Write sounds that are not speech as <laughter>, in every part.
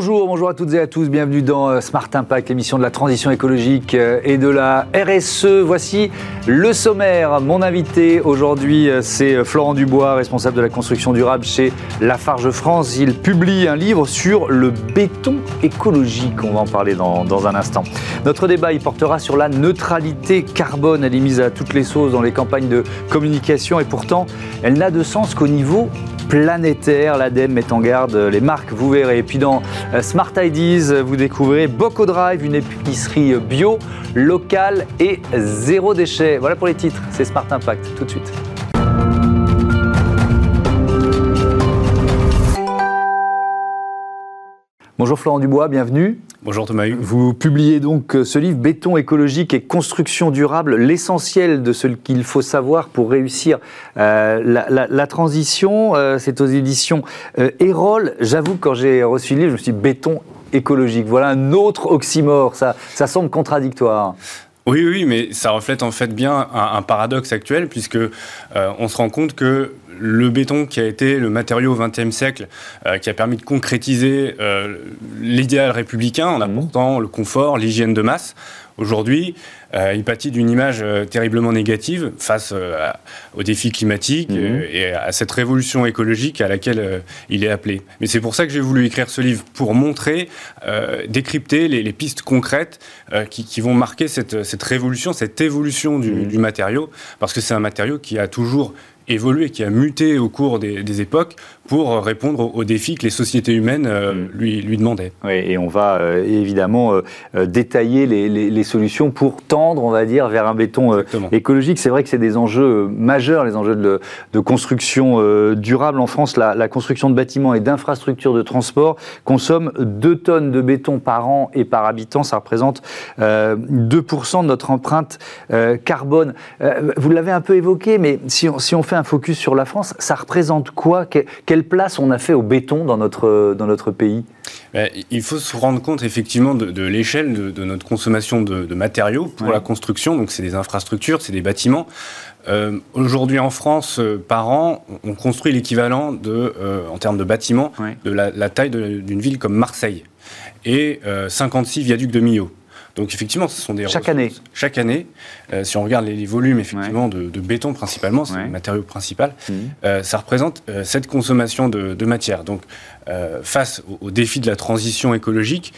Bonjour, bonjour à toutes et à tous, bienvenue dans euh, Smart Impact, l'émission de la transition écologique euh, et de la RSE. Voici le sommaire. Mon invité aujourd'hui, euh, c'est Florent Dubois, responsable de la construction durable chez Lafarge France. Il publie un livre sur le béton écologique. On va en parler dans, dans un instant. Notre débat, il portera sur la neutralité carbone. Elle est mise à toutes les sauces dans les campagnes de communication et pourtant, elle n'a de sens qu'au niveau planétaire. L'ADEME met en garde les marques, vous verrez. Et puis dans euh, Smart Ideas, vous découvrez Boco Drive, une épicerie bio, locale et zéro déchet. Voilà pour les titres, c'est Smart Impact. Tout de suite. Bonjour Florent Dubois, bienvenue. Bonjour Thomas Hugues. Vous publiez donc euh, ce livre Béton écologique et construction durable, l'essentiel de ce qu'il faut savoir pour réussir euh, la, transition. Euh, c'est aux éditions Erol. J'avoue que quand j'ai reçu le livre, je me suis dit béton écologique. Voilà un autre oxymore. Ça, ça semble contradictoire. Oui, oui, mais ça reflète en fait bien un, paradoxe actuel, puisque on se rend compte que le béton qui a été le matériau au XXe siècle, euh, qui a permis de concrétiser euh, l'idéal républicain en mmh. apportant le confort, l'hygiène de masse. Aujourd'hui, euh, il pâtit d'une image terriblement négative face aux défis climatiques mmh. et à cette révolution écologique à laquelle il est appelé. Mais c'est pour ça que j'ai voulu écrire ce livre, pour montrer, décrypter les, pistes concrètes qui, vont marquer cette, révolution, cette évolution du, mmh. du matériau, parce que c'est un matériau qui a toujours évolué, qui a muté au cours des, époques pour répondre aux, défis que les sociétés humaines euh, mm. lui, lui demandaient. Oui, et on va euh, évidemment euh, détailler les, solutions pour tendre, on va dire, vers un béton écologique. C'est vrai que c'est des enjeux majeurs, les enjeux de, construction durable. En France, la, la construction de bâtiments et d'infrastructures de transport consomme 2 tonnes de béton par an et par habitant. Ça représente 2% de notre empreinte carbone. vous l'avez un peu évoqué, mais si on, si on fait un focus sur la France, ça représente quoi? Quelle place on a fait au béton dans notre, dans notre pays? Ben, il faut se rendre compte effectivement de, l'échelle de, notre consommation de, matériaux pour la construction. Donc c'est des infrastructures, c'est des bâtiments. Euh, aujourd'hui en France, euh, par an, on construit l'équivalent de, euh, en termes de bâtiments, de la, taille d'une ville comme Marseille et 56 viaducs de Millau. Donc effectivement, ce sont des chaque année. Chaque année, euh, si on regarde les, volumes effectivement de, béton principalement, c'est le matériau principal, mmh. euh, ça représente euh, cette consommation de, matière. Donc face au, défi de la transition écologique,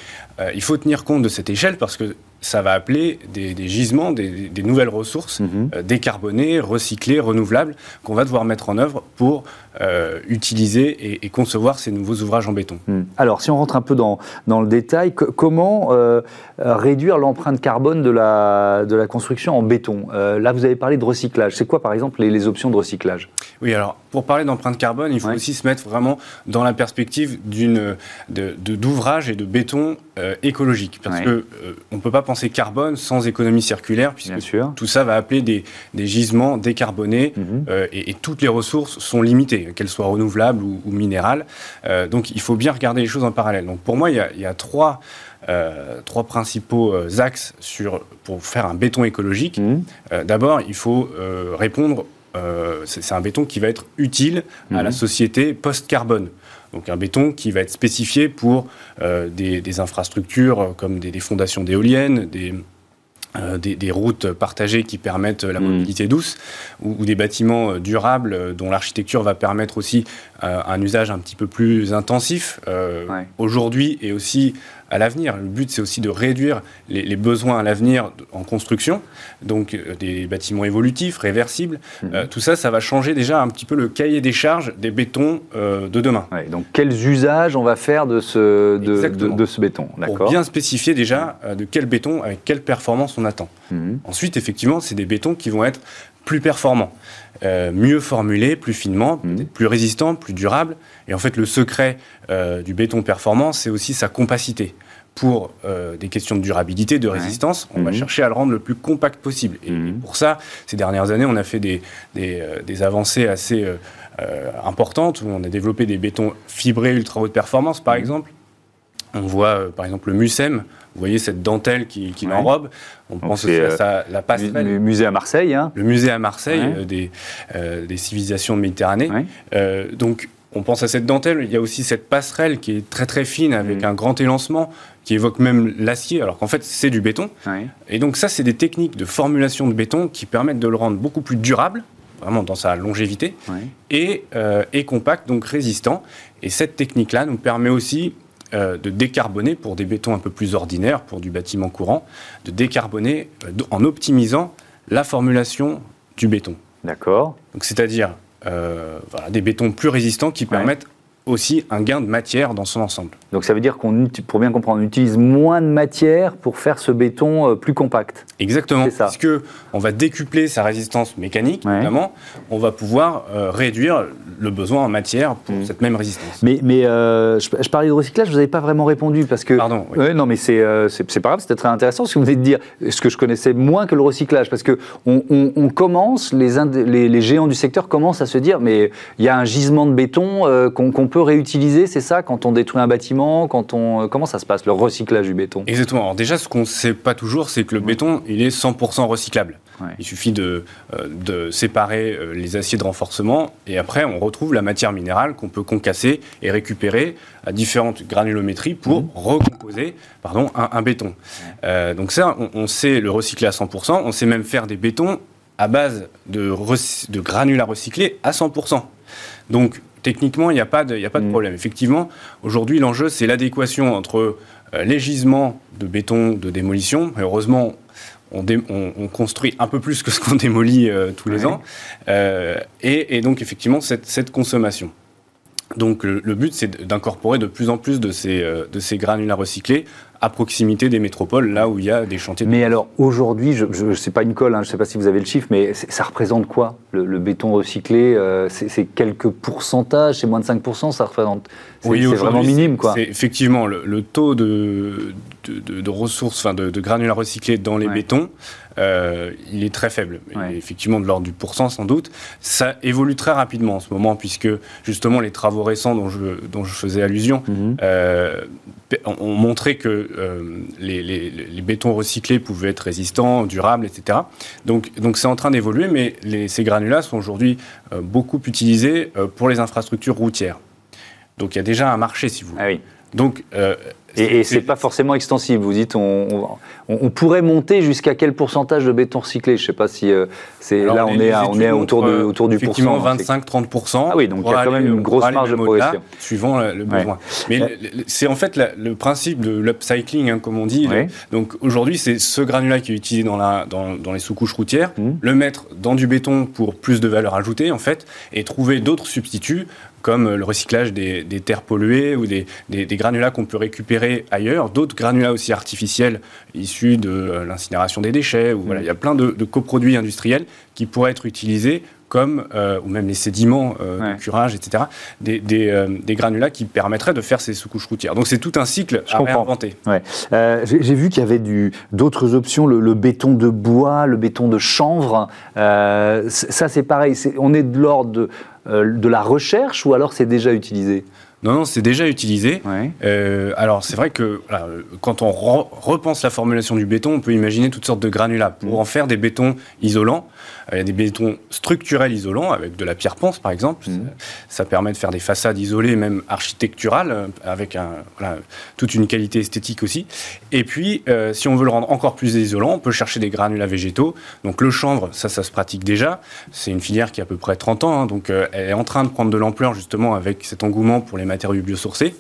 il faut tenir compte de cette échelle parce que ça va appeler des, gisements, des, nouvelles ressources mhm. euh, décarbonées, recyclées, renouvelables, qu'on va devoir mettre en œuvre pour euh, utiliser et, concevoir ces nouveaux ouvrages en béton. Mhm. Alors, si on rentre un peu dans, dans le détail, comment euh, réduire l'empreinte carbone de la, de la construction en béton? Là, vous avez parlé de recyclage. C'est quoi, par exemple, les, les options de recyclage? Oui, alors, pour parler d'empreinte carbone, il faut aussi se mettre vraiment dans la perspective d'une d'ouvrage et de béton écologique. Parce qu'on que on ne peut pas penser carbone sans économie circulaire, puisque tout ça va appeler des, gisements décarbonés mhm. euh, et, toutes les ressources sont limitées, qu'elles soient renouvelables ou, minérales. Euh, donc il faut bien regarder les choses en parallèle. Donc pour moi, il y a, trois, euh, trois principaux axes sur, pour faire un béton écologique. Mhm. D'abord, il faut répondre c'est un béton qui va être utile à la mhm. société post-carbone. Donc un béton qui va être spécifié pour euh, des, infrastructures euh, comme des, fondations d'éoliennes, euh, des, des, routes partagées qui permettent la mmh. mobilité douce, ou, des bâtiments durables dont l'architecture va permettre aussi un usage un petit peu plus intensif aujourd'hui et aussi à l'avenir. Le but, c'est aussi de réduire les, besoins à l'avenir en construction, donc euh, des bâtiments évolutifs, réversibles. Mhm. Euh, tout ça, ça va changer déjà un petit peu le cahier des charges des bétons euh, de demain. donc, quels usages on va faire de ce, de, ce béton Pour bien spécifier déjà de quel béton, avec quelle performance on attend. Mhm. Ensuite, effectivement, c'est des bétons qui vont être plus performants, mieux formulés, plus finement, mhm. plus résistants, plus durables. Et en fait, le secret du béton performant, c'est aussi sa compacité pour euh, des questions de durabilité, de résistance, on va mhm. chercher à le rendre le plus compact possible. Et, mhm. pour ça, ces dernières années, on a fait des, des, euh, avancées assez euh, importantes, où on a développé des bétons fibrés ultra haute performance, par mhm. exemple. On voit, par exemple, le MUSEM, vous voyez cette dentelle qui, qui l'enrobe. On pense aussi à la passerelle. Le musée à Marseille. Hein. Le musée à Marseille des, des, civilisations de Méditerranée. donc, on pense à cette dentelle, il y a aussi cette passerelle qui est très très fine avec mmh. un grand élancement qui évoque même l'acier, alors qu'en fait c'est du béton. Et donc ça, c'est des techniques de formulation de béton qui permettent de le rendre beaucoup plus durable, vraiment dans sa longévité, et, euh, et, compact, donc résistant. Et cette technique-là nous permet aussi euh, de décarboner pour des bétons un peu plus ordinaires, pour du bâtiment courant, de décarboner euh, en optimisant la formulation du béton. D'accord. Donc c'est-à-dire voilà, des bétons plus résistants qui permettent aussi un gain de matière dans son ensemble. Donc ça veut dire qu'on, pour bien comprendre, on utilise moins de matière pour faire ce béton euh, plus compact. Exactement. Ça. Parce que on va décupler sa résistance mécanique, évidemment, on va pouvoir euh, réduire le besoin en matière pour mm. cette même résistance. Mais, mais euh, je, parlais de recyclage, vous n'avez pas vraiment répondu parce que. Pardon. non, mais c'est, c'est, pas grave, c'était très intéressant ce que vous venez de dire. Ce que je connaissais moins que le recyclage, parce que on, on, commence, les, les, les, géants du secteur commencent à se dire, mais il y a un gisement de béton qu'on peut réutiliser, c'est ça, quand on détruit un bâtiment quand on... Comment ça se passe, le recyclage du béton? Exactement. Alors déjà, ce qu'on ne sait pas toujours, c'est que le béton, il est 100% recyclable. Il suffit de, euh, de séparer euh, les aciers de renforcement et après, on retrouve la matière minérale qu'on peut concasser et récupérer à différentes granulométries pour mmh. recomposer pardon, un, béton. Euh, donc ça, on, sait le recycler à 100%, on sait même faire des bétons à base de, de granulats recyclés à 100%. Donc techniquement, il n'y a pas de, a pas de mm. problème. Effectivement, aujourd'hui, l'enjeu, c'est l'adéquation entre euh, les gisements de béton de démolition. heureusement, on, construit un peu plus que ce qu'on <laughs> démolit euh, tous les ans. Euh, et, donc, effectivement, cette, consommation. Donc, le, but, c'est d'incorporer de plus en plus de ces, de ces granulats recyclés à proximité des métropoles, là où il y a des chantiers. mais alors aujourd'hui, je ne sais pas une colle, hein, je ne sais pas si vous avez le chiffre, mais ça représente quoi le, béton recyclé euh, C'est quelques pourcentages, c'est moins de 5%, ça représente. Oui, c'est vraiment minime, quoi. Effectivement, le, taux de, de, ressources, enfin de, granulats recyclés dans les bétons, euh, il est très faible. effectivement de l'ordre du pourcent sans doute. Ça évolue très rapidement en ce moment, puisque justement les travaux récents dont je, dont je faisais allusion mhm. euh, ont montré que euh, les, les, bétons recyclés pouvaient être résistants, durables, etc. Donc donc c'est en train d'évoluer, mais les, ces granulats sont aujourd'hui beaucoup utilisés pour les infrastructures routières. Donc il y a déjà un marché, si vous voulez. Ah oui. Donc et, et c'est pas forcément extensible. Vous dites, on, on, pourrait monter jusqu'à quel pourcentage de béton recyclé? Je sais pas si euh, c'est là on est, on est autour, de, autour du effectivement 25-30%. Ah oui, donc il y a quand même une grosse marge de progression. suivant le, besoin. Mais c'est en fait le principe de l'upcycling, hein, comme on dit. Donc aujourd'hui, c'est ce granulat qui est utilisé dans, la, dans, dans les sous-couches routières, mmh. le mettre dans du béton pour plus de valeur ajoutée en fait, et trouver d'autres substituts comme le recyclage des, terres polluées ou des, granulats qu'on peut récupérer ailleurs, d'autres granulats aussi artificiels issus de euh, l'incinération des déchets. Ou, voilà, mm. il y a plein de, coproduits industriels qui pourraient être utilisés comme, euh, ou même les sédiments euh, de curage, etc., des, granulats qui permettraient de faire ces sous-couches routières. Donc c'est tout un cycle à réinventer. J'ai vu qu'il y avait d'autres options, le, béton de bois, le béton de chanvre. ça c'est pareil, on est de l'ordre de euh, de la recherche ou alors c'est déjà utilisé? Non, non, c'est déjà utilisé. Euh, alors, c'est vrai que quand on repense la formulation du béton, on peut imaginer toutes sortes de granulats pour mm. en faire des bétons isolants. Euh, il y a des bétons structurels isolants avec de la pierre ponce, par exemple. Mm. Ça, permet de faire des façades isolées, même architecturales, euh, avec un, toute une qualité esthétique aussi. Et puis, si on veut le rendre encore plus isolant, on peut chercher des granulats végétaux. Donc, le chanvre, ça, ça se pratique déjà. C'est une filière qui a à peu près 30 ans, hein. donc elle est en train de prendre de l'ampleur justement avec cet engouement pour les matériaux biosourcés.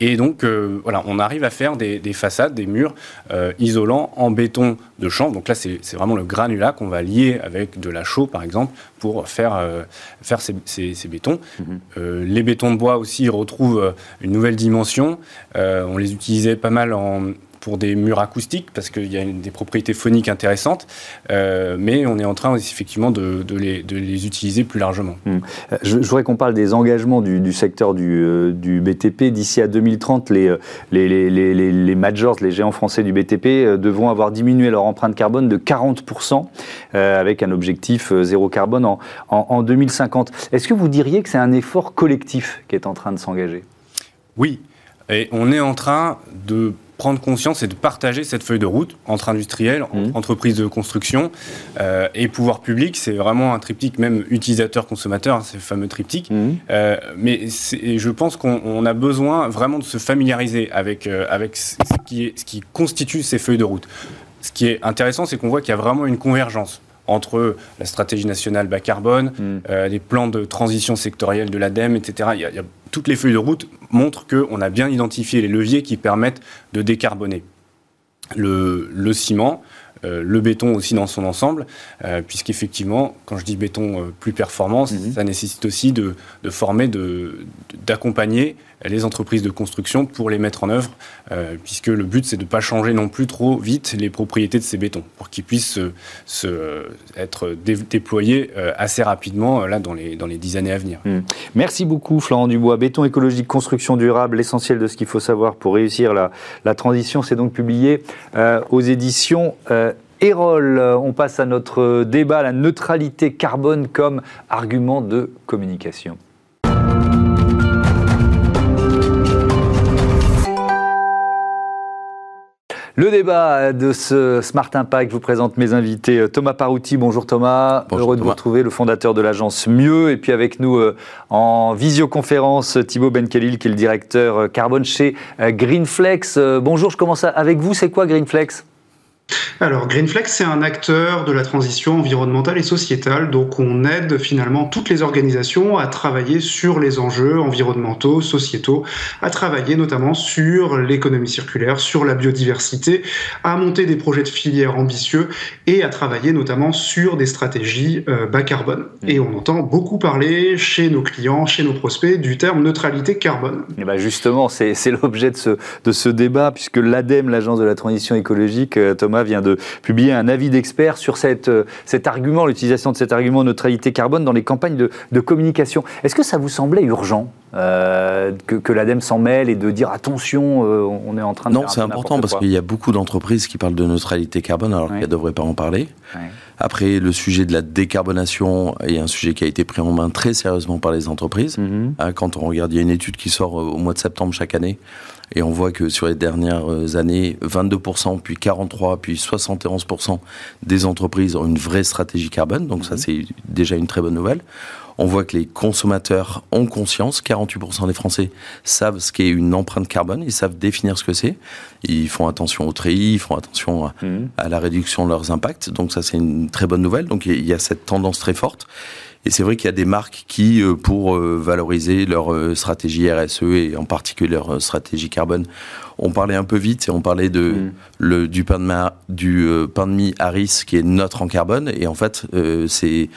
Et donc, euh, voilà, on arrive à faire des, façades, des murs euh, isolants en béton de champ. Donc là, c'est vraiment le granulat qu'on va lier avec de la chaux, par exemple, pour faire, euh, faire ces, ces, bétons. Mhm. les bétons de bois aussi retrouvent une nouvelle dimension. on les utilisait pas mal en, pour des murs acoustiques parce qu'il y a des propriétés phoniques intéressantes, euh, mais on est en train effectivement de, les, utiliser plus largement. Euh, je, voudrais qu'on parle des engagements du, secteur euh, du, BTP. D'ici à 2030, les, les, les, majors, les géants français du BTP, devront avoir diminué leur empreinte carbone de 40% avec un objectif zéro carbone en, en 2050. Est-ce que vous diriez que c'est un effort collectif qui est en train de s'engager? Oui, et on est en train de prendre conscience et de partager cette feuille de route entre industriels, entre mmh. entreprises de construction euh, et pouvoir public. C'est vraiment un triptyque, même utilisateur-consommateur, hein, ces fameux triptyques. Mmh. Euh, mais je pense qu'on a besoin vraiment de se familiariser avec, euh, avec ce, qui est, ce qui constitue ces feuilles de route. Ce qui est intéressant, c'est qu'on voit qu'il y a vraiment une convergence entre la stratégie nationale bas carbone, mmh. les plans de transition sectorielle de l'ADEME, etc. Il y, a, il y a toutes les feuilles de route montrent qu'on a bien identifié les leviers qui permettent de décarboner le, le ciment, euh, le béton aussi dans son ensemble, euh, puisqu'effectivement, quand je dis béton euh, plus performance, mhm. ça nécessite aussi de, de former, d'accompagner les entreprises de construction pour les mettre en œuvre, euh, puisque le but c'est de ne pas changer non plus trop vite les propriétés de ces bétons, pour qu'ils puissent se, être déployés assez rapidement là dans les, dans les dix années à venir. Hmm. Merci beaucoup Florent Dubois. Béton écologique, construction durable, l'essentiel de ce qu'il faut savoir pour réussir la, la transition, c'est donc publié aux éditions Erol, on passe à notre débat, la neutralité carbone comme argument de communication. Le débat de ce Smart Impact, je vous présente mes invités. Thomas Parouti, bonjour Thomas. Heureux de vous retrouver, le fondateur de l'agence Mieux. Et puis avec nous euh, en visioconférence, Thibaut Benkhalil, qui est le directeur euh, carbone chez euh, Greenflex. Bonjour, je commence avec vous. C'est quoi Greenflex? Alors, Greenflex, c'est un acteur de la transition environnementale et sociétale. Donc, on aide finalement toutes les organisations à travailler sur les enjeux environnementaux, sociétaux, à travailler notamment sur l'économie circulaire, sur la biodiversité, à monter des projets de filière ambitieux et à travailler notamment sur des stratégies euh, bas carbone. Mmh. Et on entend beaucoup parler chez nos clients, chez nos prospects, du terme neutralité carbone. Et ben justement, c'est l'objet de ce, de ce débat, puisque l'ADEME, l'Agence de la transition écologique, euh, Thomas, vient de publier un avis d'expert sur cette, euh, cet argument, l'utilisation de cet argument neutralité carbone dans les campagnes de, de communication. Est-ce que ça vous semblait urgent euh, que, que l'ADEME s'en mêle et de dire attention, euh, on est en train de... Non, c'est important parce qu'il y a beaucoup d'entreprises qui parlent de neutralité carbone alors qu'elles ne devraient pas en parler. Après, le sujet de la décarbonation est un sujet qui a été pris en main très sérieusement par les entreprises. Mm-hmm. Hein, quand on regarde, il y a une étude qui sort au mois de septembre chaque année et on voit que sur les dernières années, 22%, puis 43%, puis 71% des entreprises ont une vraie stratégie carbone. Donc ça, mhm. c'est déjà une très bonne nouvelle. On voit que les consommateurs ont conscience, 48% des Français savent ce qu'est une empreinte carbone, ils savent définir ce que c'est, ils font attention au tri, ils font attention à, mhm. à la réduction de leurs impacts, donc ça c'est une très bonne nouvelle, donc il y a cette tendance très forte. Et c'est vrai qu'il y a des marques qui, euh, pour euh, valoriser leur euh, stratégie RSE et en particulier leur stratégie carbone, ont parlé un peu vite et on parlait de, mm. le, du pain de, du pain de mie Harris qui est neutre en carbone. Et en fait, c'est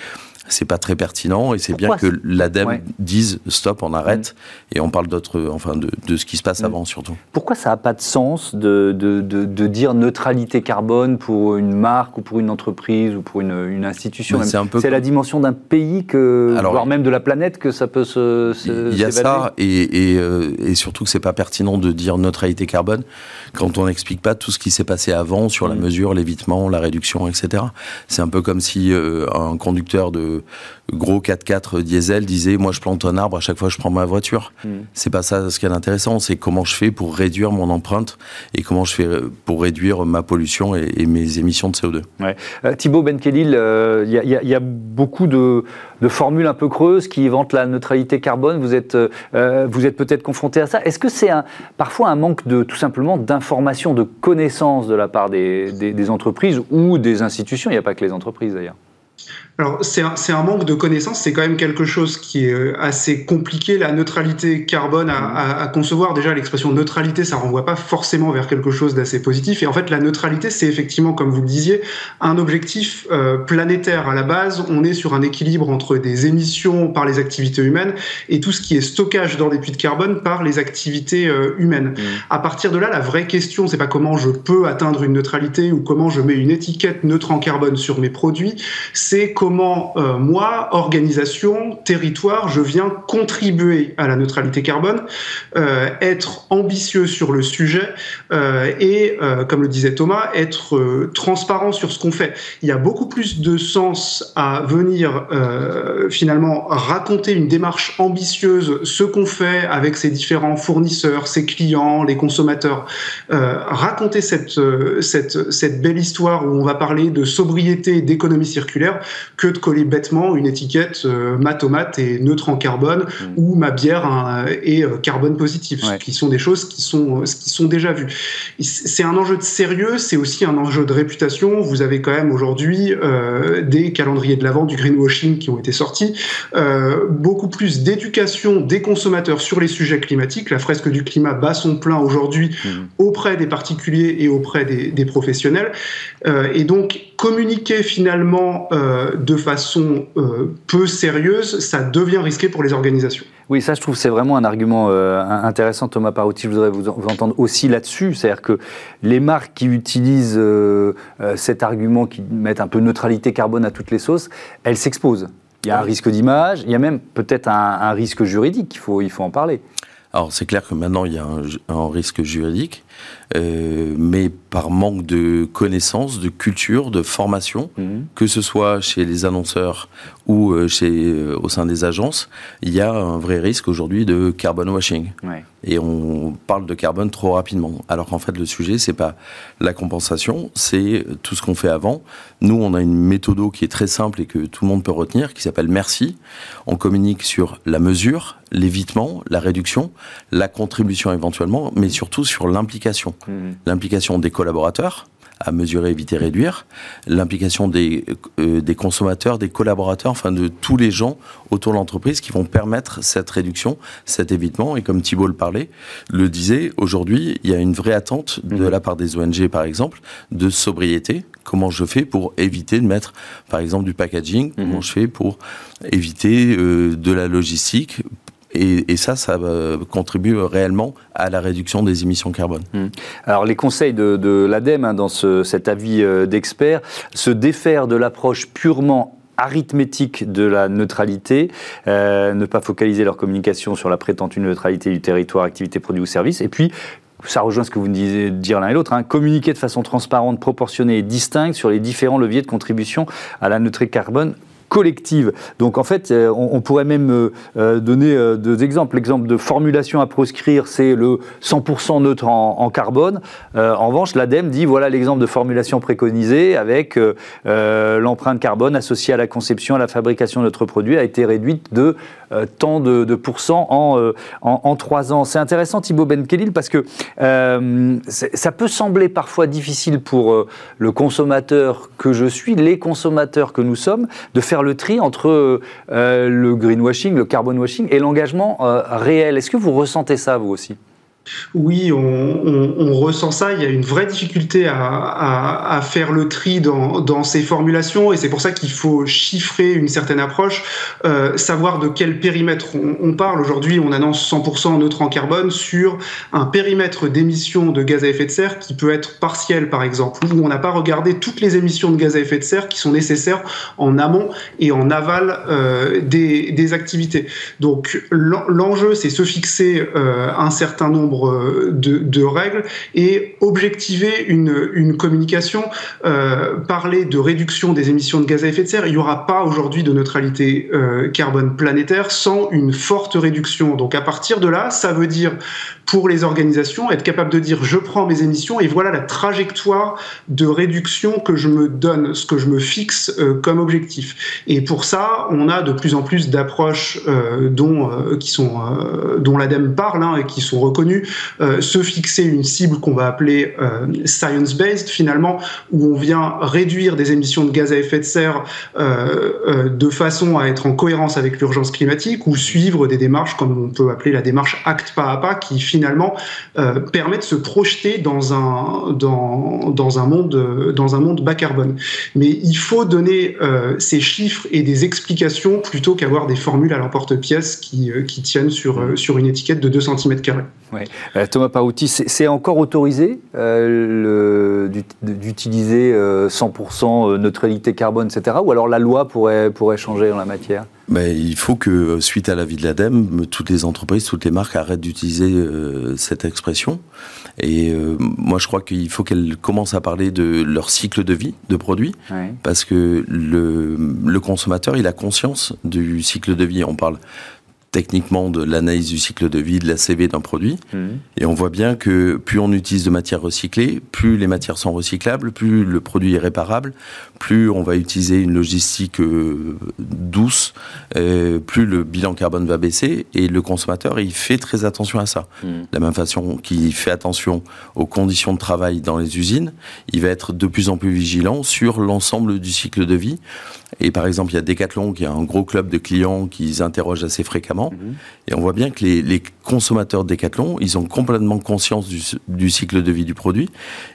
c'est pas très pertinent et c'est bien que l'ADEME dise stop, on arrête mm. et on parle d'autres, enfin de, de, ce qui se passe mm. avant surtout. Pourquoi ça n'a pas de sens de, de, de, dire neutralité carbone pour une marque ou pour une entreprise ou pour une, une institution C'est la dimension d'un pays, que, voire même de la planète, que ça peut se. Il y a ça et, et, euh, et surtout que c'est pas pertinent de dire neutralité carbone quand on n'explique pas tout ce qui s'est passé avant sur la mm. mesure, l'évitement, la réduction, etc. C'est un peu comme si euh, un conducteur de gros 4x4 diesel disait moi je plante un arbre à chaque fois que je prends ma voiture. Mm. C'est pas ça ce qui est intéressant, c'est comment je fais pour réduire mon empreinte et comment je fais euh, pour réduire ma pollution et, mes émissions de CO2. Ouais. Euh, Thibaut Benkelil, il euh, y, a beaucoup de, formules un peu creuses qui vantent la neutralité carbone. Vous êtes, vous êtes peut-être confronté à ça. Est-ce que c'est un, parfois un manque de tout simplement d'information, de connaissances de la part des entreprises ou des institutions? Il n'y a pas que les entreprises d'ailleurs. Alors, c'est un, un, manque de connaissances, c'est quand même quelque chose qui est euh, assez compliqué. La neutralité carbone à, à, concevoir, déjà l'expression neutralité, ça renvoie pas forcément vers quelque chose d'assez positif. Et en fait, la neutralité, c'est effectivement, comme vous le disiez, un objectif euh, planétaire. À la base, on est sur un équilibre entre des émissions par les activités humaines et tout ce qui est stockage dans des puits de carbone par les activités euh, humaines. Mmh. À partir de là, la vraie question, c'est pas comment je peux atteindre une neutralité ou comment je mets une étiquette neutre en carbone sur mes produits, c'est comment moi, organisation, territoire, je viens contribuer à la neutralité carbone, être ambitieux sur le sujet et, comme le disait Thomas, être transparent sur ce qu'on fait. Il y a beaucoup plus de sens à venir finalement raconter une démarche ambitieuse, ce qu'on fait avec ses différents fournisseurs, ses clients, les consommateurs, euh, raconter cette, euh, cette, cette belle histoire où on va parler de sobriété d'économie circulaire que de coller bêtement une étiquette euh, ma tomate est neutre en carbone mmh. ou ma bière hein, est carbone positif, qui sont des choses qui sont, qui sont déjà vues. C'est un enjeu de sérieux, c'est aussi un enjeu de réputation. Vous avez quand même aujourd'hui des calendriers de l'avant du greenwashing qui ont été sortis, beaucoup plus d'éducation des consommateurs sur les sujets climatiques. La fresque du climat bat son plein aujourd'hui mmh. auprès des particuliers et auprès des, professionnels. Euh, et donc, communiquer finalement euh, de façon euh, peu sérieuse, ça devient risqué pour les organisations. Oui, ça, je trouve c'est vraiment un argument intéressant, Thomas Parouti. Je voudrais vous, vous entendre aussi là-dessus. C'est-à-dire que les marques qui utilisent cet argument, qui mettent un peu neutralité carbone à toutes les sauces, elles s'exposent. Il y a un risque d'image, il y a même peut-être un, risque juridique, il faut, il faut en parler. Alors c'est clair que maintenant il y a un risque juridique. Euh, mais par manque de connaissances, de culture, de formation, mhm. que ce soit chez les annonceurs ou euh, chez, euh, au sein des agences, il y a un vrai risque aujourd'hui de carbon washing. Et on parle de carbone trop rapidement. Alors qu'en fait, le sujet, c'est pas la compensation, c'est tout ce qu'on fait avant. Nous, on a une méthode qui est très simple et que tout le monde peut retenir, qui s'appelle Merci. On communique sur la mesure, l'évitement, la réduction, la contribution éventuellement, mais surtout sur l'implication Mhm. L'implication des collaborateurs, à mesurer, éviter, réduire, l'implication des, euh, des consommateurs, des collaborateurs, enfin de tous les gens autour de l'entreprise qui vont permettre cette réduction, cet évitement. Et comme Thibault le parlait, le disait, aujourd'hui, il y a une vraie attente de mhm. la part des ONG, par exemple, de sobriété. Comment je fais pour éviter de mettre, par exemple, du packaging? Mhm. Comment je fais pour éviter euh, de la logistique? Et, ça, ça contribue réellement à la réduction des émissions carbone. Hmm. Alors les conseils de, l'ADEME hein, dans cet avis euh, d'experts, se défaire de l'approche purement arithmétique de la neutralité, euh, ne pas focaliser leur communication sur la prétendue neutralité du territoire, activité, produit ou service, et puis ça rejoint ce que vous disiez dire l'un et l'autre, hein, communiquer de façon transparente, proportionnée et distincte sur les différents leviers de contribution à la neutralité carbone collective. Donc en fait, euh, on, pourrait même euh, euh, donner deux exemples. L'exemple de formulation à proscrire, c'est le 100% neutre en, carbone. en revanche, l'ADEME dit voilà l'exemple de formulation préconisée avec l'empreinte carbone associée à la conception, à la fabrication de notre produit a été réduite de tant de, de pourcents en, en, trois ans. C'est intéressant, Thibaut Benkelil, parce que ça peut sembler parfois difficile pour le consommateur que je suis, les consommateurs que nous sommes, de faire le tri entre euh, le greenwashing, le carbon washing et l'engagement euh, réel. Est-ce que vous ressentez ça, vous aussi? Oui, on, ressent ça. Il y a une vraie difficulté à, faire le tri dans, ces formulations, et c'est pour ça qu'il faut chiffrer une certaine approche, euh, savoir de quel périmètre on, parle. Aujourd'hui, on annonce 100% neutre en carbone sur un périmètre d'émissions de gaz à effet de serre qui peut être partiel, par exemple, où on n'a pas regardé toutes les émissions de gaz à effet de serre qui sont nécessaires en amont et en aval euh, des, activités. Donc, l'enjeu, c'est se fixer euh, un certain nombre euh, de, règles et objectiver une, communication, euh, parler de réduction des émissions de gaz à effet de serre. Il n'y aura pas aujourd'hui de neutralité euh, carbone planétaire sans une forte réduction. Donc à partir de là, ça veut dire pour les organisations être capable de dire je prends mes émissions et voilà la trajectoire de réduction que je me donne, ce que je me fixe comme objectif. Et pour ça, on a de plus en plus d'approches dont qui sont dont l'ADEME parle hein, et qui sont reconnues euh, se fixer une cible qu'on va appeler euh, science-based finalement, où on vient réduire des émissions de gaz à effet de serre euh, de façon à être en cohérence avec l'urgence climatique, ou suivre des démarches comme on peut appeler la démarche acte pas à pas, qui finalement permet de se projeter dans un, dans, dans un, monde, dans un monde bas carbone. Mais il faut donner ces chiffres et des explications plutôt qu'avoir des formules à l'emporte-pièce qui, qui tiennent sur, sur une étiquette de 2 cm. Ouais. Euh, Thomas Parouti, c'est encore autorisé d'utiliser 100% neutralité carbone, etc. Ou alors la loi pourrait, pourrait changer en la matière? Ben, il faut que, suite à l'avis de l'ADEME, toutes les entreprises, toutes les marques arrêtent d'utiliser cette expression. Et moi, je crois qu'il faut qu'elles commencent à parler de leur cycle de vie de produits, parce que le, le consommateur, il a conscience du cycle de vie. On parle techniquement de l'analyse du cycle de vie de la CV d'un produit. Mhm. Et on voit bien que plus on utilise de matières recyclées, plus les matières sont recyclables, plus le produit est réparable, plus on va utiliser une logistique euh, douce, euh, plus le bilan carbone va baisser. Et le consommateur, il fait très attention à ça. Mhm. De la même façon qu'il fait attention aux conditions de travail dans les usines, il va être de plus en plus vigilant sur l'ensemble du cycle de vie. Et par exemple, il y a Decathlon qui a un gros club de clients qui interrogent assez fréquemment. Mhm. Et on voit bien que les, consommateurs de Decathlon, ils ont complètement conscience du, cycle de vie du produit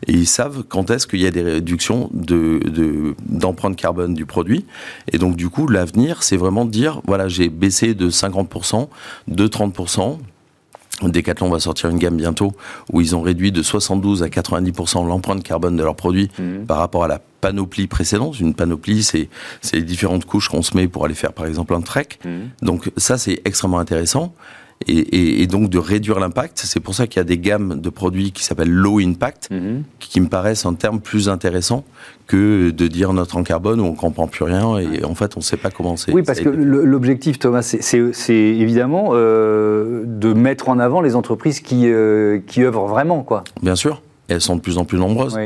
et ils savent quand est-ce qu'il y a des réductions d'empreinte de, carbone du produit. Et donc, du coup, l'avenir, c'est vraiment de dire, voilà, j'ai baissé de 50%, de 30%, Decathlon va sortir une gamme bientôt où ils ont réduit de 72 à 90% l'empreinte carbone de leurs produits mhm. par rapport à la panoplie précédente. Une panoplie, c'est les différentes couches qu'on se met pour aller faire par exemple un trek. Mhm. Donc ça, c'est extrêmement intéressant. Et, donc de réduire l'impact. C'est pour ça qu'il y a des gammes de produits qui s'appellent low impact, mhm. qui me paraissent un terme plus intéressant que de dire notre en carbone où on ne comprend plus rien et en fait on ne sait pas comment c'est. Oui, parce que l'objectif, Thomas, c'est évidemment euh, de mettre en avant les entreprises qui, euh, qui œuvrent vraiment. Quoi. Bien sûr elles sont de plus en plus nombreuses.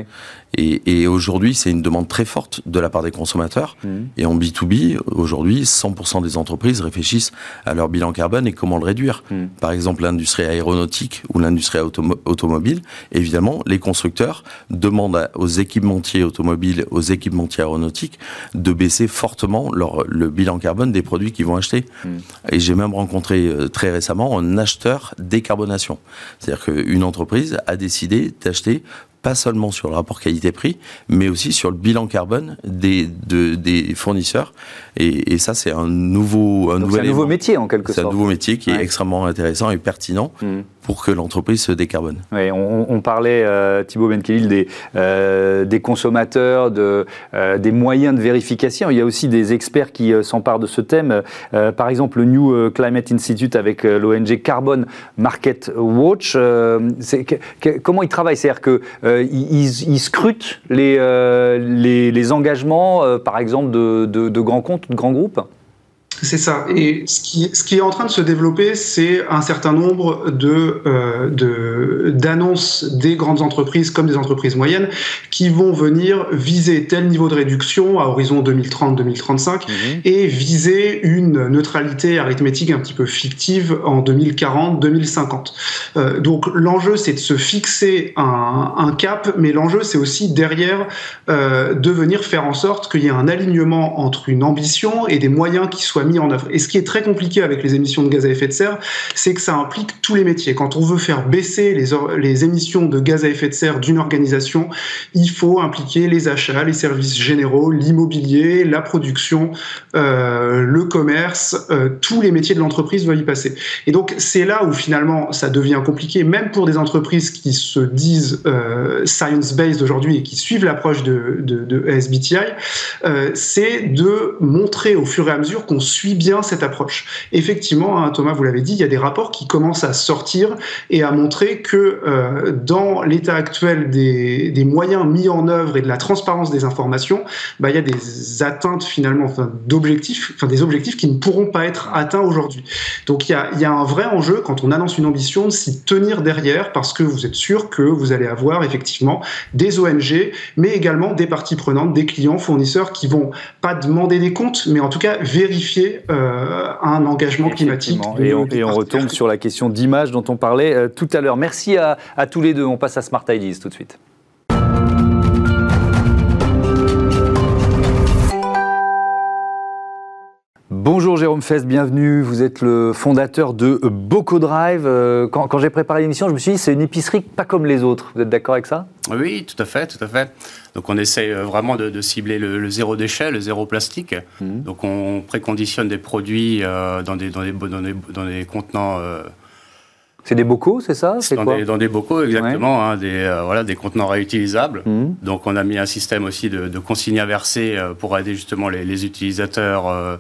Et, aujourd'hui, c'est une demande très forte de la part des consommateurs. Mmh. Et en B2B, aujourd'hui, 100% des entreprises réfléchissent à leur bilan carbone et comment le réduire. Mmh. Par exemple, l'industrie aéronautique ou l'industrie automobile, évidemment, les constructeurs demandent aux équipementiers automobiles, aux équipementiers aéronautiques, de baisser fortement leur, le bilan carbone des produits qu'ils vont acheter. Mmh. Et j'ai même rencontré euh, très récemment un acheteur décarbonation. C'est-à-dire qu'une entreprise a décidé d'acheter pas seulement sur le rapport qualité-prix, mais aussi sur le bilan carbone des, des fournisseurs. Et, ça, c'est un nouveau, un, nouveau métier en quelque sorte. C'est un nouveau métier qui est extrêmement intéressant et pertinent. Mmh pour que l'entreprise se décarbone. Oui, on, parlait, euh, Thibaut Benkelil, des, euh, des consommateurs, euh, des moyens de vérification. Il y a aussi des experts qui s'emparent de ce thème. par exemple, le New Climate Institute avec l'ONG Carbon Market Watch. comment ils travaillent? C'est-à-dire qu'ils ils scrutent les, engagements, par exemple, de, de grands comptes, de grands groupes? C'est ça. Et ce qui, ce qui est en train de se développer, c'est un certain nombre de, euh, d'annonces des grandes entreprises comme des entreprises moyennes qui vont venir viser tel niveau de réduction à horizon 2030-2035 mhm. et viser une neutralité arithmétique un petit peu fictive en 2040-2050. Euh, donc l'enjeu, c'est de se fixer un, un cap, mais l'enjeu, c'est aussi derrière euh, de venir faire en sorte qu'il y ait un alignement entre une ambition et des moyens qui soient mis en œuvre. Et ce qui est très compliqué avec les émissions de gaz à effet de serre, c'est que ça implique tous les métiers. Quand on veut faire baisser les, les émissions de gaz à effet de serre d'une organisation, il faut impliquer les achats, les services généraux, l'immobilier, la production, euh, le commerce, euh, tous les métiers de l'entreprise doivent y passer. Et donc c'est là où finalement ça devient compliqué, même pour des entreprises qui se disent euh, science-based aujourd'hui et qui suivent l'approche de, de, de SBTI, euh, c'est de montrer au fur et à mesure qu'on suit bien cette approche. Effectivement, hein, Thomas, vous l'avez dit, il y a des rapports qui commencent à sortir et à montrer que euh, dans l'état actuel des, moyens mis en œuvre et de la transparence des informations, bah, il y a des atteintes finalement d'objectifs, enfin, des objectifs qui ne pourront pas être atteints aujourd'hui. Donc il y, a, il y a un vrai enjeu quand on annonce une ambition de s'y tenir derrière parce que vous êtes sûr que vous allez avoir effectivement des ONG, mais également des parties prenantes, des clients, fournisseurs qui vont pas demander des comptes, mais en tout cas vérifier euh, un engagement climatique. Et on, retombe sur la question d'image dont on parlait euh, tout à l'heure. Merci à, à tous les deux. On passe à Smart Ideas tout de suite. Bonjour Jérôme Fest, bienvenue. Vous êtes le fondateur de Bocodrive. Drive. Euh, quand, j'ai préparé l'émission, je me suis dit c'est une épicerie pas comme les autres. Vous êtes d'accord avec ça? Oui, tout à fait, tout à fait. Donc on essaie euh, vraiment de, cibler le, zéro déchet, le zéro plastique. Mhm. Donc on préconditionne des produits euh, dans, des, dans, des, dans, des, contenants C'est des bocaux, c'est ça? C'est dans, dans, des bocaux, exactement, hein, des, euh, voilà, des contenants réutilisables. Mmh. Donc on a mis un système aussi de, de consignes inversées euh, pour aider justement les, utilisateurs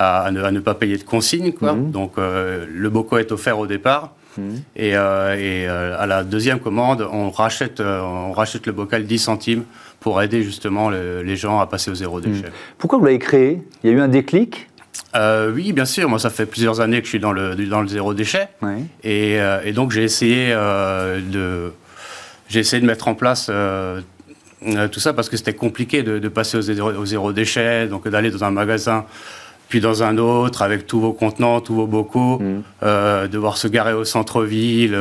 euh, à, ne, pas payer de consignes. Quoi. Mmh. Donc le boco est offert au départ. Mmh. Et, et à la deuxième commande, on rachète, on rachète le bocal 10 centimes pour aider justement les gens à passer au zéro déchet. Pourquoi vous l'avez créé? Il y a eu un déclic? Euh, oui, bien sûr. Moi, ça fait plusieurs années que je suis dans le, dans le zéro déchet. Et, euh, et, donc, j'ai essayé, euh, de, j'ai essayé de mettre en place tout ça parce que c'était compliqué de, passer au zéro, au zéro, déchet, donc d'aller dans un magasin puis dans un autre avec tous vos contenants, tous vos bocaux, mmh. devoir se garer au centre-ville,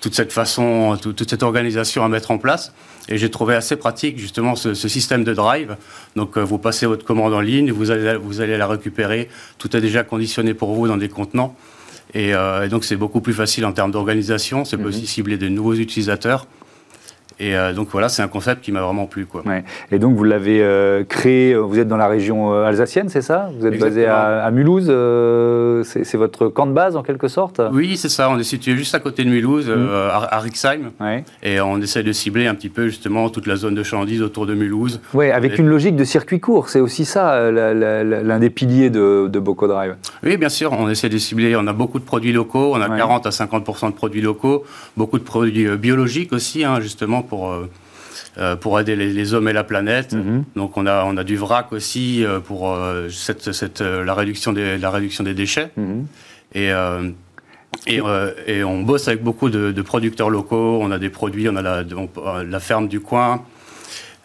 toute cette façon, toute cette organisation à mettre en place. Et j'ai trouvé assez pratique justement ce, système de drive. Donc euh, vous passez votre commande en ligne, vous allez, vous allez la récupérer, tout est déjà conditionné pour vous dans des contenants. Et, euh, donc c'est beaucoup plus facile en termes d'organisation, c'est mmh. aussi cibler de nouveaux utilisateurs. Et euh, donc voilà, c'est un concept qui m'a vraiment plu. Quoi. Et donc vous l'avez euh, créé, euh, vous êtes dans la région alsacienne, c'est ça? Vous êtes basé à, Mulhouse, c'est votre camp de base en quelque sorte? Oui, c'est ça, on est situé juste à côté de Mulhouse, mmh. à, Rixheim, et on essaie de cibler un petit peu justement toute la zone de Chandise autour de Mulhouse. Oui, avec une logique de circuit court, c'est aussi ça l'un des piliers de, de Boco Drive. Oui, bien sûr, on essaie de cibler, on a beaucoup de produits locaux, on a 40 à 50% de produits locaux, beaucoup de produits biologiques aussi, hein, justement pour, euh, euh, pour aider les, hommes et la planète. Mhm. Donc on a, on a du vrac aussi euh, pour cette, cette, la, réduction des, la réduction des déchets. Mhm. Et, et, et, on bosse avec beaucoup de, producteurs locaux. On a des produits, on a la, la ferme du coin.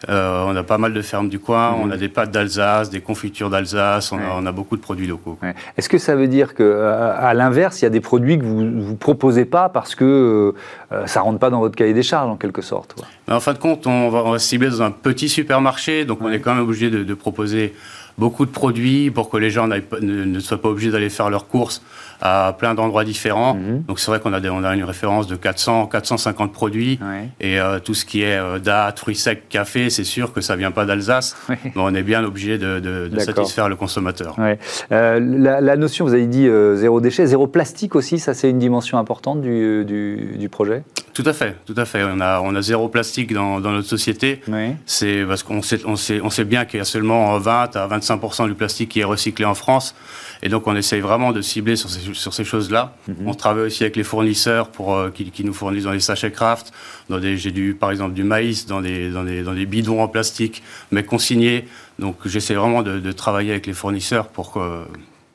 Euh, on a pas mal de fermes du coin, on a des pâtes d'Alsace, des confitures d'Alsace, on, a beaucoup de produits locaux. Est-ce que ça veut dire que, euh, à l'inverse, il y a des produits que vous ne proposez pas parce que euh, ça ne rentre pas dans votre cahier des charges, en quelque sorte En fin de compte, on va, cibler dans un petit supermarché, donc on est quand même obligé de proposer beaucoup de produits pour que les gens ne, soient pas obligés d'aller faire leurs courses à plein d'endroits différents. Mhm. Donc c'est vrai qu'on a, on a une référence de 400, 450 produits et euh, tout ce qui est euh, dates, fruits secs, café, c'est sûr que ça vient pas d'Alsace, <laughs> mais on est bien obligé de, satisfaire le consommateur. Euh, la, notion, vous avez dit zéro déchet, zéro plastique aussi, ça c'est une dimension importante du, du, projet? Tout à fait, tout à fait. On a, on a zéro plastique dans, dans notre société. C'est parce qu'on sait, on sait, on sait bien qu'il y a seulement 20 à 25 25% du plastique qui est recyclé en France. Et donc, on essaye vraiment de cibler sur ces, sur ces choses-là. Mhm. On travaille aussi avec les fournisseurs pour, euh, qui, qui, nous fournissent dans les sachets craft. J'ai du, par exemple du maïs dans des, dans, des, dans des bidons en plastique, mais consignés. Donc, j'essaie vraiment de, de, travailler avec les fournisseurs pour que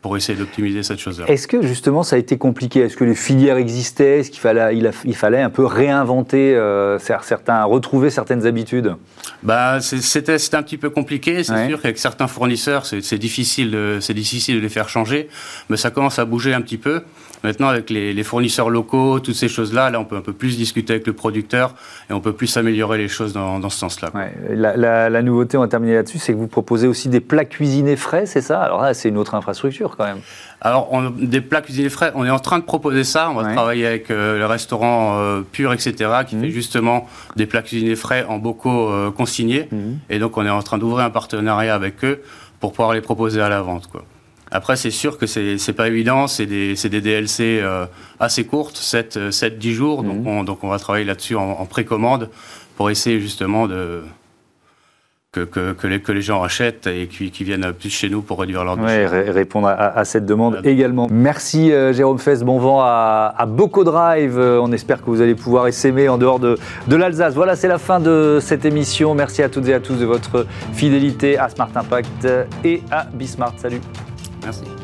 pour essayer d'optimiser cette chose-là. Est-ce que justement ça a été compliqué? Est-ce que les filières existaient? Est-ce qu'il fallait, il, il, fallait un peu réinventer euh, certains, retrouver certaines habitudes? Bah, c'était, un petit peu compliqué. C'est sûr qu'avec certains fournisseurs, c'est, difficile, c'est difficile de les faire changer, mais ça commence à bouger un petit peu. Maintenant, avec les, fournisseurs locaux, toutes ces choses-là, là, on peut un peu plus discuter avec le producteur et on peut plus améliorer les choses dans, ce sens-là. La, nouveauté, on va terminer là-dessus, c'est que vous proposez aussi des plats cuisinés frais, c'est ça? Alors là, c'est une autre infrastructure quand même. Alors, on, des plats cuisinés frais, on est en train de proposer ça. On va travailler avec euh, le restaurant euh, Pur, etc., qui mmh. fait justement des plats cuisinés frais en bocaux euh, consignés. Mmh. Et donc, on est en train d'ouvrir un partenariat avec eux pour pouvoir les proposer à la vente. Quoi. Après, c'est sûr que c'est pas évident, c'est des, des, DLC euh, assez courtes, 7-10 jours, donc, mhm. on, donc on va travailler là-dessus en, précommande pour essayer justement de, que, que, les, que, les, gens achètent et qui, viennent plus chez nous pour réduire leur déchets. Oui, répondre à, cette demande également. Merci euh, Jérôme Fess, bon vent à, à Boco Drive. Euh, on espère que vous allez pouvoir essaimer en dehors de, de l'Alsace. Voilà, c'est la fin de cette émission. Merci à toutes et à tous de votre fidélité à Smart Impact et à Bismart. Salut. Merci.